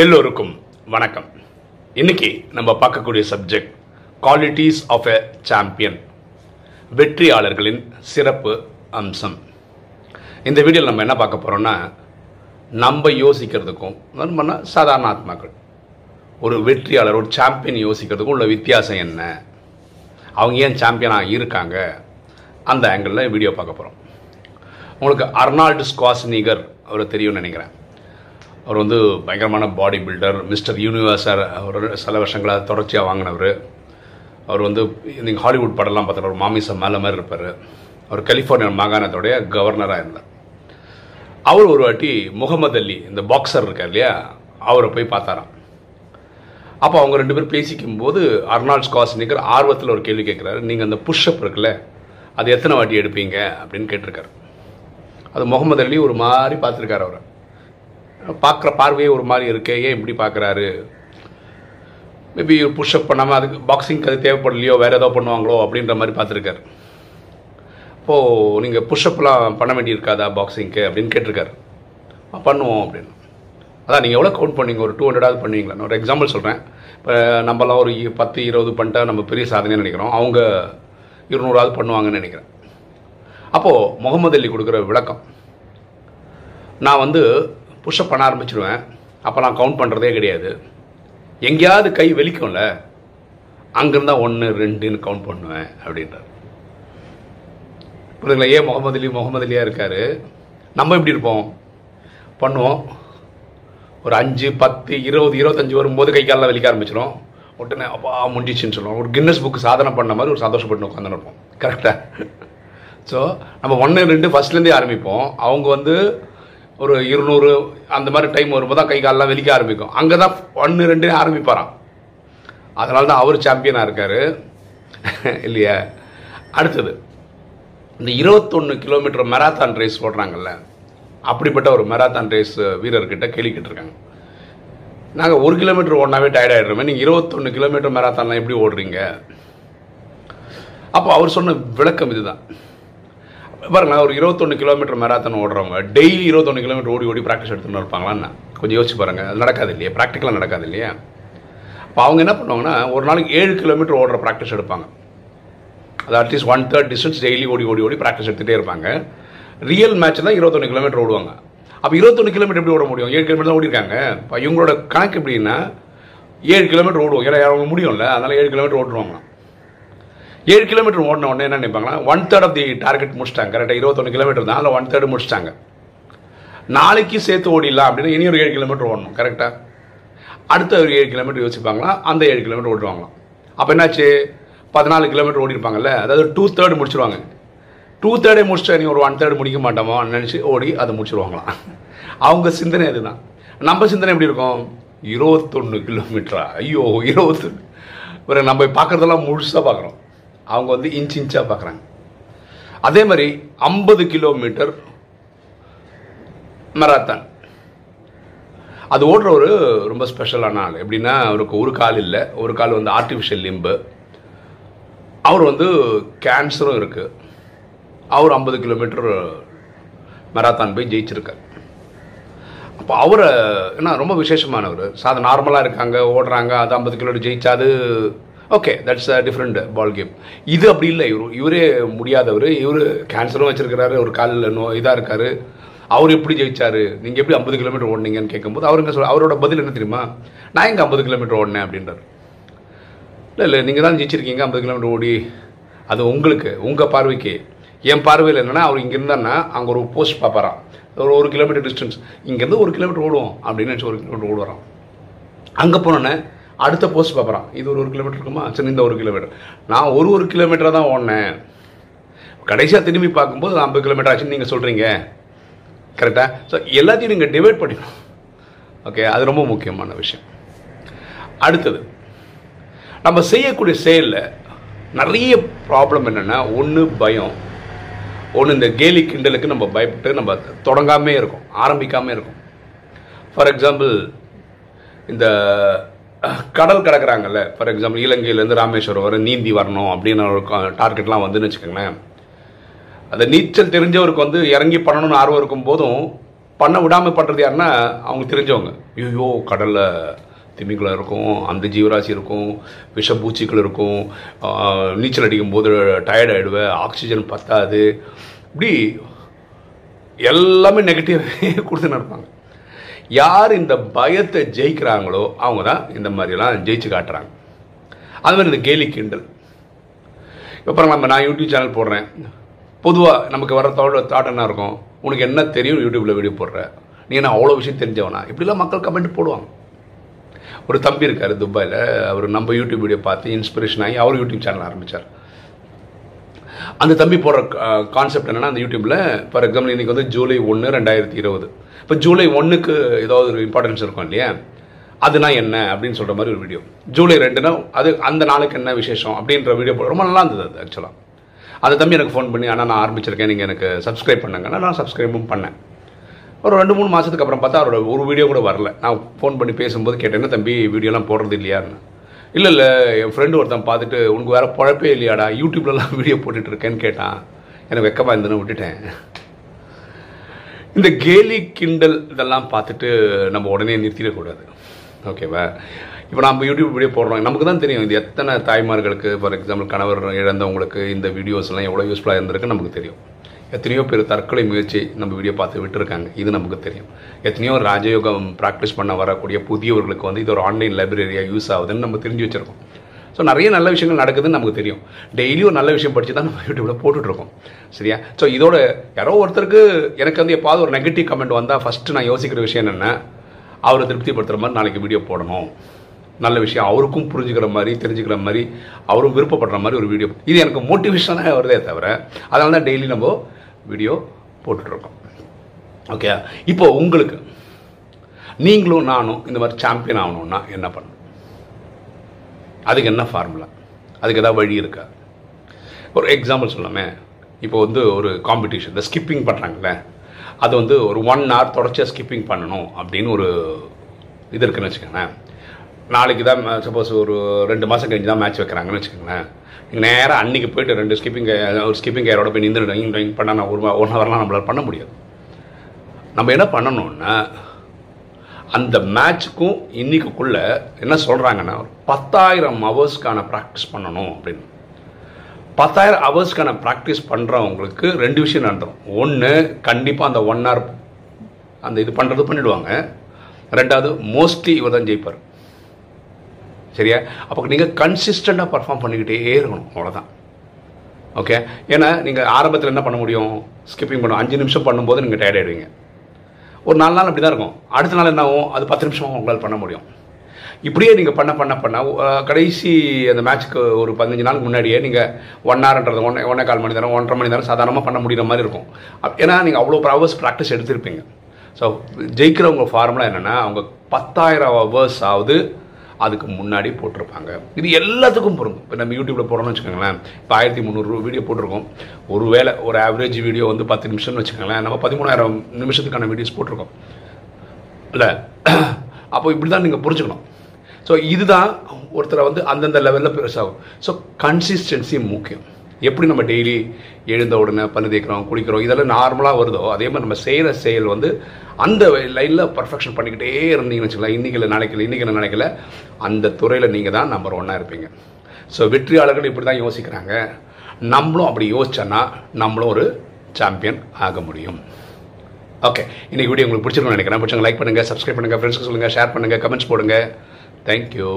எல்லோருக்கும் வணக்கம். இன்னைக்கு நம்ம பார்க்கக்கூடிய subject qualities of a champion வெற்றியாளர்களின் சிறப்பு அம்சம். இந்த வீடியோவில் நம்ம என்ன பார்க்க போகிறோம்னா நம்ம யோசிக்கிறதுக்கும் நம்ம சாதாரண ஆத்மாக்கள் ஒரு வெற்றியாளர் ஒரு சாம்பியன் யோசிக்கிறதுக்கும் உள்ள வித்தியாசம் என்ன? அவங்க ஏன் சாம்பியனாக இருக்காங்க? அந்த ஆங்கிளில் வீடியோ பார்க்க போகிறோம் உங்களுக்கு அர்னால்டு ஸ்குவாஸ்னிகர் அவர் தெரியும்னு நினைக்கிறேன். அவர் வந்து பயங்கரமான பாடி பில்டர் மிஸ்டர் யூனிவர்ஸர் அவர் சில வருஷங்களாக தொடர்ச்சியாக வாங்கினவர். அவர் வந்து நீங்கள் ஹாலிவுட் படம்லாம் பார்த்தாரு ஒரு மாமிசம் மேலே மாதிரி இருப்பார். அவர் கலிஃபோர்னியா மாகாணத்தோடைய கவர்னராக இருந்தார். அவர் ஒரு வாட்டி முகமது அலி இந்த பாக்ஸர் இருக்கார் இல்லையா அவரை போய் பார்த்தாராம். அப்போ அவங்க ரெண்டு பேரும் பேசிக்கும் போது அர்னால்ட் ஸ்காஸ்னிக்கர் ஆர்வத்தில் ஒரு கேள்வி கேட்குறாரு. நீங்கள் அந்த புஷ்அப் இருக்குல்ல அது எத்தனை வாட்டி எடுப்பீங்க அப்படின்னு கேட்டிருக்காரு. அது முகமது அலி ஒரு மாதிரி பார்த்துருக்காரு அவரை. பார்க்குற பார்வையே ஒரு மாதிரி இருக்கு ஏன் இப்படி பார்க்குறாரு? மேபி புஷ்அப் பண்ணாமல் அதுக்கு பாக்ஸிங்க்கு அது தேவைப்படலையோ வேறு ஏதோ பண்ணுவாங்களோ அப்படின்ற மாதிரி பார்த்துருக்காரு. இப்போது நீங்கள் புஷ்அப்லாம் பண்ண வேண்டியிருக்காதா பாக்ஸிங்க்கு அப்படின்னு கேட்டிருக்காரு. பண்ணுவோம் அப்படின்னு. அதான் நீங்கள் எவ்வளோ கவுண்ட் பண்ணீங்க? ஒரு டூ ஹண்ட்ரடாவது பண்ணுவீங்களா? நான் ஒரு எக்ஸாம்பிள் சொல்கிறேன் இப்போ நம்மலாம் ஒரு இ- பத்து இருபது பண்ணிட்டா நம்ம பெரிய சாதனைன்னு நினைக்கிறோம். அவங்க இருநூறாவது பண்ணுவாங்கன்னு நினைக்கிறேன். அப்போது முகமது அலி கொடுக்குற விளக்கம். நான் வந்து புஷ்அப் பண்ண ஆரம்பிச்சிடுவேன் அப்போலாம் கவுண்ட் பண்ணுறதே கிடையாது. எங்கேயாவது கை வெளிக்கும்ல அங்கிருந்தா ஒன்று ரெண்டுன்னு கவுண்ட் பண்ணுவேன் அப்படின்றார். புரியுதுங்களா? ஏன் முகமது அலி முகமது அலியாக இருக்காரு. நம்ம எப்படி இருப்போம்? பண்ணுவோம். ஒரு அஞ்சு பத்து இருபது இருபத்தஞ்சி வரும்போது கை காலில் வலிக்க ஆரம்பிச்சிடும் உடனே அப்பா முடிஞ்சிச்சுன்னு சொல்லுவோம். ஒரு கின்னஸ் புக்கு சாதனை பண்ண மாதிரி ஒரு சந்தோஷப்பட்டு உட்காந்து இருப்போம். கரெக்டாக ஸோ நம்ம ஒன்று ரெண்டு ஃபஸ்ட்லேருந்தே ஆரம்பிப்போம். அவங்க வந்து ஒரு இருநூறு அந்த மாதிரி டைம் வரும்போது தான் கை காலெலாம் வெளிக்க ஆரம்பிக்கும். அங்கே தான் ஒன்று ரெண்டு ஆரம்பிப்பாராம். அதனால தான் அவர் சாம்பியனாக இருக்கார். இல்லையா? அடுத்தது இந்த இருபத்தொன்று கிலோமீட்டர் மெராத்தான் ரேஸ் ஓடுறாங்கல்ல அப்படிப்பட்ட ஒரு மெராத்தான் ரேஸ் வீரர்கிட்ட கேள்வி கேட்டிருக்காங்க. நாங்கள் ஒரு கிலோமீட்டர் ஓடினாவே டயர்ட் ஆகிடுறோமே நீங்கள் இருபத்தொன்று கிலோமீட்டர் மெராத்தான்லாம் எப்படி ஓடுறீங்க? அப்போ அவர் சொன்ன விளக்கம் இதுதான். பாருங்களேன் ஒரு இருபத்தொன்று கிலோமீட்டர் மேராத்தான் ஓடுறவங்க டெய்லி இருபத்தொன்று கிலோமீட்டர் ஓடி ஓடி ப்ராக்டிஸ் எடுத்துன்னு இருப்பாங்களான்னு கொஞ்சம் யோசிச்சு பாருங்க அது நடக்காது இல்லையா? ப்ராக்டிக்கலாக நடக்காது இல்லையா? அப்போ அவங்க என்ன பண்ணுவாங்கன்னா ஒரு நாளைக்கு ஏழு கிலோமீட்டர் ஓடுற ப்ராக்டிஸ் எடுப்பாங்க. அது at least one third distance daily ஓடி ஓடி ஓடி ப்ராக்டிஸ் எடுத்துகிட்டே இருப்பாங்க. ரியல் மேட்ச் தான் இருபத்தொன்று கிலோமீட்டர் ஓடுவாங்க. அப்போ இருபத்தொன்று கிலோமீட்டர் எப்படி ஓட முடியும்? ஏழு கிலோமீட்டர் தான் ஓடிருக்காங்க இப்போ இவங்களோட கணக்கு எப்படின்னா ஏழு கிலோமீட்டர் ஓடுவோம். ஏன்னா அவங்க முடியும்ல அதனால ஏழு கிலோமீட்டர் ஓட்டுருவாங்களாம் ஏழு கிலோமீட்டர் ஓடின உடனே என்ன நினைப்பாங்களா one third of the target முடிச்சிட்டாங்க. கரெக்டாக இருபத்தொன்று கிலோமீட்டர் தான். அதில் ஒன் தேர்ட் முடிச்சிட்டாங்க. நாளைக்கு சேர்த்து ஓடிடலாம் அப்படின்னா இனி ஒரு ஏழு கிலோமீட்டர் ஓடணும் கரெக்டாக அடுத்த ஒரு ஏழு கிலோமீட்டர் யோசிப்பாங்களா? அந்த ஏழு கிலோமீட்டர் ஓடுவாங்களாம். அப்போ என்னாச்சு? பதினாலு கிலோமீட்டர் ஓடிருப்பாங்கல்ல அதாவது டூ தேர்ட் முடிச்சிருவாங்க. டூ தேர்டே முடிச்சிட்டா நீ ஒரு ஒன் தேர்ட் முடிக்க மாட்டோமோ? நினச்சி ஓடி அதை முடிச்சிருவாங்களாம். அவங்க சிந்தனை அதுதான். நம்ம சிந்தனை எப்படி இருக்கும்? இருபத்தொன்று கிலோமீட்டரா ஐயோ இருபத்தொன்று ஒரு நம்ம பார்க்குறதெல்லாம் முழுசாக பார்க்குறோம். அவங்க வந்து இன்ச் இன்ச்சாக பார்க்குறாங்க. அதே மாதிரி ஐம்பது கிலோமீட்டர் மெராத்தான் அது ஓடுறவர் ரொம்ப ஸ்பெஷலான ஆள். எப்படின்னா அவருக்கு ஒரு கால் இல்லை. ஒரு கால் வந்து ஆர்டிஃபிஷியல் லிம்பு அவர் வந்து கேன்சரும் இருக்குது அவர் ஐம்பது கிலோமீட்டர் மெராத்தான் போய் ஜெயிச்சிருக்கார். அப்போ அவரை என்ன ரொம்ப விசேஷமானவர். சாத நார்மலாக இருக்காங்க ஓடுறாங்க அது ஐம்பது kilometre ஜெயிச்சாது okay that's a different ball game இது அப்படி இல்லை. இவர் இவரே முடியாதவர். இவர் கேன்சரும் வச்சிருக்கிறாரு. ஒரு காலில் நோ இதாக இருக்காரு. அவர் எப்படி ஜெயிச்சாரு? நீங்கள் எப்படி ஐம்பது கிலோமீட்டர் ஓடினீங்கன்னு கேட்கும்போது அவருங்க சொல் அவரோட பதில் என்ன தெரியுமா? நான் எங்கே ஐம்பது கிலோமீட்டர் ஓடினேன் அப்படின்றார். இல்லை இல்லை நீங்கள் தான் ஜெயிச்சிருக்கீங்க ஐம்பது கிலோமீட்டர் ஓடி. அது உங்களுக்கு உங்கள் பார்வைக்கு. என் பார்வையில் என்னென்னா அவர் இங்கே இருந்தாருன்னா அங்கே ஒரு போஸ்ட் பார்ப்பாராம். ஒரு ஒரு கிலோமீட்டர் டிஸ்டன்ஸ் இங்கேருந்து ஒரு கிலோமீட்டர் ஓடுவோம் அப்படின்னு நினச்சி ஒரு கிலோமீட்டர் ஓடுவாராம். அங்கே போனோன்னே அடுத்த போஸ்ட் பார்க்குறான் இது ஒரு ஒரு கிலோமீட்டர் இருக்குமா? சரி இந்த ஒரு கிலோமீட்டர் நான் ஒரு ஒரு கிலோமீட்டராக தான் ஓடினேன். கடைசியாக திரும்பி பார்க்கும்போது ஐம்பது கிலோமீட்டர் ஆச்சுன்னு நீங்கள் சொல்கிறீங்க கரெக்டாக ஸோ எல்லாத்தையும் நீங்கள் டிவைட் பண்ணிடணும் ஓகே அது ரொம்ப முக்கியமான விஷயம். அடுத்தது நம்ம செய்யக்கூடிய செயலில் நிறைய ப்ராப்ளம் என்னென்னா ஒன்று பயம். ஒன்று இந்த கேலி கிண்டலுக்கு நம்ம பயப்பட்டு நம்ம தொடங்காமே இருக்கும். ஆரம்பிக்காமே இருக்கும். ஃபார் எக்ஸாம்பிள் இந்த கடல் கடக்குறாங்கல்ல. ஃபார் எக்ஸாம்பிள் இலங்கையிலேருந்து ராமேஸ்வரம் வர நீந்தி வரணும் அப்படின்னு ஒரு டார்கெட்லாம் வந்துன்னு வச்சுக்கோங்களேன். அந்த நீச்சல் தெரிஞ்சவருக்கு வந்து இறங்கி பண்ணணும்னு ஆர்வம் இருக்கும் போதும் பண்ண விடாமல் பண்ணுறது யாருன்னா அவங்க தெரிஞ்சவங்க. ஐயோ கடலில் திமிங்கலம் இருக்கும் அந்த ஜீவராசி இருக்கும் விஷப்பூச்சிகள் இருக்கும் நீச்சல் அடிக்கும் போது டயர்ட் ஆகிடுவேன் ஆக்சிஜன் பத்தாது. இப்படி எல்லாமே நெகட்டிவாகவே கொடுத்துன்னு இருப்பாங்க. யார் இந்த பயத்தை ஜெயிக்கிறாங்களோ அவங்க தான் இந்த மாதிரிலாம் ஜெயிச்சு காட்டுறாங்க. அது மாதிரி இந்த கேலி கிண்டல். இப்போ நம்ம நான் யூடியூப் சேனல் போடுறேன். பொதுவாக நமக்கு வர தோட தாட் என்ன இருக்கும்? உனக்கு என்ன தெரியும் யூடியூப்பில் வீடியோ போடுற? நீ என்ன அவ்வளோ விஷயம் தெரிஞ்சவனா? இப்படிலாம் மக்கள் கமெண்ட் போடுவாங்க. ஒரு தம்பி இருக்கார் துபாயில். அவர் நம்ம யூடியூப் வீடியோ பார்த்து இன்ஸ்பிரேஷன் ஆகி அவர் யூடியூப் சேனல் ஆரம்பித்தார் அந்த தம்பி போடுற கான்செப்ட் என்னென்னா அந்த யூடியூப்பில் ஃபார் எக்ஸாம்பிள் இன்னைக்கு வந்து ஜூலை ஒன்று ரெண்டாயிரத்தி இருபது. இப்போ ஜூலை ஒன்றுக்கு ஏதாவது ஒரு இம்பார்ட்டன்ஸ் இருக்கும் இல்லையா? அதுனா என்ன? அப்படின்னு சொல்கிற மாதிரி ஒரு வீடியோ ஜூலை ரெண்டுனா அது அந்த நாளுக்கு என்ன விசேஷம்? அப்படின்ற வீடியோ போட ரொம்ப நல்லா இருந்தது அது ஆக்சுவலாக அந்த தம்பி எனக்கு ஃபோன் பண்ணி ஆனால் நான் ஆரம்பிச்சிருக்கேன். நீங்கள் எனக்கு சப்ஸ்கிரைப் பண்ணுங்கன்னா நான் சப்ஸ்கிரைபும் பண்ணேன். ஒரு ரெண்டு மூணு மாதத்துக்கு அப்புறம் பார்த்தா அவரோட ஒரு வீடியோ கூட வரல. நான் ஃபோன் பண்ணி பேசும்போது கேட்டேன்னா தம்பி வீடியோலாம் போடுறது இல்லையான்னு இல்லை இல்லை என் ஃப்ரெண்டு ஒருத்தன் பார்த்துட்டு உனக்கு வேறு பழப்பே இல்லையாடா யூடியூப்லலாம் வீடியோ போட்டுட்ருக்கேன்னு கேட்டான். எனக்கு வெக்கமாக இருந்ததுன்னு விட்டுட்டேன். இந்த கேலி கிண்டல் இதெல்லாம் பார்த்துட்டு நம்ம உடனே நிறுத்திடக்கூடாது. ஓகேவா? இப்போ நம்ம யூடியூப் வீடியோ போடுறோம். நமக்கு தான் தெரியும் இது எத்தனை தாய்மார்களுக்கு ஃபார் எக்ஸாம்பிள் கணவர் இழந்தவங்களுக்கு இந்த வீடியோஸ்லாம் எவ்வளோ யூஸ்ஃபுல்லாக இருந்திருக்கு நமக்கு தெரியும். எத்தனையோ பேர் தற்கொலை முயற்சி நம்ம வீடியோ பார்த்து விட்டுருக்காங்க. இது நமக்கு தெரியும். எத்தனையோ ராஜயோகம் ப்ராக்டிஸ் பண்ண வரக்கூடிய புதியவர்களுக்கு வந்து இது ஒரு ஆன்லைன் லைப்ரரியாக யூஸ் ஆகுதுன்னு நம்ம தெரிஞ்சு வச்சுருக்கோம். ஸோ நிறைய நல்ல விஷயங்கள் நடக்குதுன்னு நமக்கு தெரியும். டெய்லி ஒரு நல்ல விஷயம் படித்து தான் நம்ம யூடியூப்ல போட்டுட்ருக்கோம். சரியா? ஸோ இதோட யாரோ ஒருத்தருக்கு எனக்கு வந்து எப்பாவது ஒரு நெகட்டிவ் கமெண்ட் வந்தால் ஃபஸ்ட்டு நான் யோசிக்கிற விஷயம் என்னென்ன அவரை திருப்திப்படுத்துகிற மாதிரி நாளைக்கு வீடியோ போடணும். நல்ல விஷயம் அவருக்கும் புரிஞ்சுக்கிற மாதிரி தெரிஞ்சுக்கிற மாதிரி அவரும் விருப்பப்படுற மாதிரி ஒரு வீடியோ இது எனக்கு மோட்டிவேஷனாக வருதே தவிர அதனால தான் டெய்லி நம்ம வீடியோ போட்டுட்ருக்கோம். ஓகே இப்போ உங்களுக்கு நீங்களும் நானும் இந்த மாதிரி சாம்பியன் ஆகணும்னா என்ன பண்ணணும்? அதுக்கு என்ன ஃபார்முலா அதுக்கு ஏதாவது வழி இருக்கா? ஒரு எக்ஸாம்பிள் சொல்லாமே இப்போ வந்து ஒரு காம்படிஷன் இந்த ஸ்கிப்பிங் பண்ணுறாங்களே அது வந்து ஒரு ஒன் ஹவர் தொடர்ச்சியாக ஸ்கிப்பிங் பண்ணணும் அப்படின்னு ஒரு இது இருக்குன்னு வச்சுக்கோங்களேன். நாளைக்கு தான் சப்போஸ் ஒரு ரெண்டு மாதம் கழிஞ்சு தான் மேட்ச் வைக்கிறாங்கன்னு வச்சுக்கோங்களேன். நீங்கள் நேராக அன்றைக்கி போயிட்டு ரெண்டு ஸ்கிப்பிங் ஒரு ஸ்கிப்பிங் கேரோட போய் நின்று பண்ணால் நான் ஒரு ஒன் ஹவர்லாம் நம்மளால் பண்ண முடியாது. நம்ம என்ன பண்ணணும்னா அந்த மேட்ச்சுக்கும் இன்னைக்குள்ள என்ன சொல்கிறாங்கன்னா ஒரு பத்தாயிரம் ஹவர்ஸ்க்கான ப்ராக்டிஸ் பண்ணணும் அப்படின்னு. பத்தாயிரம் ஹவர்ஸ்க்கான ப்ராக்டிஸ் பண்ணுறவங்களுக்கு ரெண்டு விஷயம் நடந்துடும் ஒன்று கண்டிப்பாக அந்த ஒன் ஹவர் அந்த இது பண்ணுறது பண்ணிவிடுவாங்க ரெண்டாவது மோஸ்ட்லி இவர் தான் ஜெயிப்பார். சரியா? அப்போ நீங்கள் கன்சிஸ்டண்ட்டாக பர்ஃபார்ம் பண்ணிக்கிட்டே இருக்கணும். அவ்வளோதான் ஓகே ஏன்னா நீங்கள் ஆரம்பத்தில் என்ன பண்ண முடியும்? ஸ்கிப்பிங் பண்ணும். அஞ்சு நிமிஷம் பண்ணும்போது நீங்கள் டயர்ட் ஆகிடுவீங்க ஒரு நாலு நாள் அப்படி தான் இருக்கும். அடுத்த நாள் என்ன ஆகும்? அது பத்து நிமிஷம் உங்களால் பண்ண முடியும். இப்படியே நீங்கள் பண்ண பண்ண பண்ண கடைசி அந்த மேட்ச்க்கு ஒரு பதினஞ்சு நாளுக்கு முன்னாடியே நீங்கள் ஒன் ஹவர்ன்றது ஒன் ஒன்றே கால் மணி நேரம் ஒன்றரை மணி நேரம் சாதாரணமாக பண்ண முடிகிற மாதிரி இருக்கும். ஏன்னா நீங்கள் அவ்வளோ ஹவர்ஸ் ப்ராக்டிஸ் எடுத்திருப்பீங்க. ஸோ ஜெயிக்கிறவங்க ஃபார்முலா என்னென்னா அவங்க பத்தாயிரம் ஹவர்ஸ் ஆகுது அதுக்கு முன்னாடி போட்டிருப்பாங்க. இது எல்லாத்துக்கும் பொருந்தும். இப்போ நம்ம யூடியூப்ல போடுறோம்னு வச்சுக்கோங்களேன். இப்போ ஆயிரத்தி முந்நூறு வீடியோ போட்டிருக்கோம். ஒரு வேளை ஒரு ஆவரேஜ் வீடியோ வந்து பத்து நிமிஷம்னு வச்சுக்கோங்களேன். நம்ம பதிமூணாயிரம் நிமிஷத்துக்கான வீடியோஸ் போட்டிருக்கோம். இல்லை? அப்போ இப்படி தான் நீங்கள் புரிஞ்சுக்கணும். ஸோ இதுதான் ஒருத்தரை வந்து அந்தந்த லெவலில் பெருசாகும். ஸோ கன்சிஸ்டன்சி முக்கியம். எப்படி நம்ம டெய்லி எழுந்த உடனே பல்லு தேய்க்கிறோம் குளிக்கிறோம் இதெல்லாம் நார்மலாக வருதோ அதே மாதிரி நம்ம செய்கிற செயல் வந்து அந்த லைனில் பர்ஃபெக்ஷன் பண்ணிக்கிட்டே இருந்தீங்கன்னு வச்சுக்கலாம் இன்றைக்கி இல்லை நாளைக்கு நினைக்கல இன்றைக்கி அந்த துறையில் நீங்கள் தான் நம்பர் ஒன்னாக இருப்பீங்க. ஸோ வெற்றியாளர்கள் இப்படி தான் யோசிக்கிறாங்க. நம்மளும் அப்படி யோசிச்சோன்னா நம்மளும் ஒரு சாம்பியன் ஆக முடியும். ஓகே இன்னைக்கு வீடியோ உங்களுக்கு பிடிச்சிருக்கும்னு நினைக்கிறேன். பிடிச்சவங்க லைக் பண்ணுங்கள் சப்ஸ்கிரைப் பண்ணுங்கள் ஃப்ரெண்ட்ஸ்க்கு சொல்லுங்கள் ஷேர் பண்ணுங்கள் கமெண்ட்ஸ் போடுங்க. தேங்க்யூ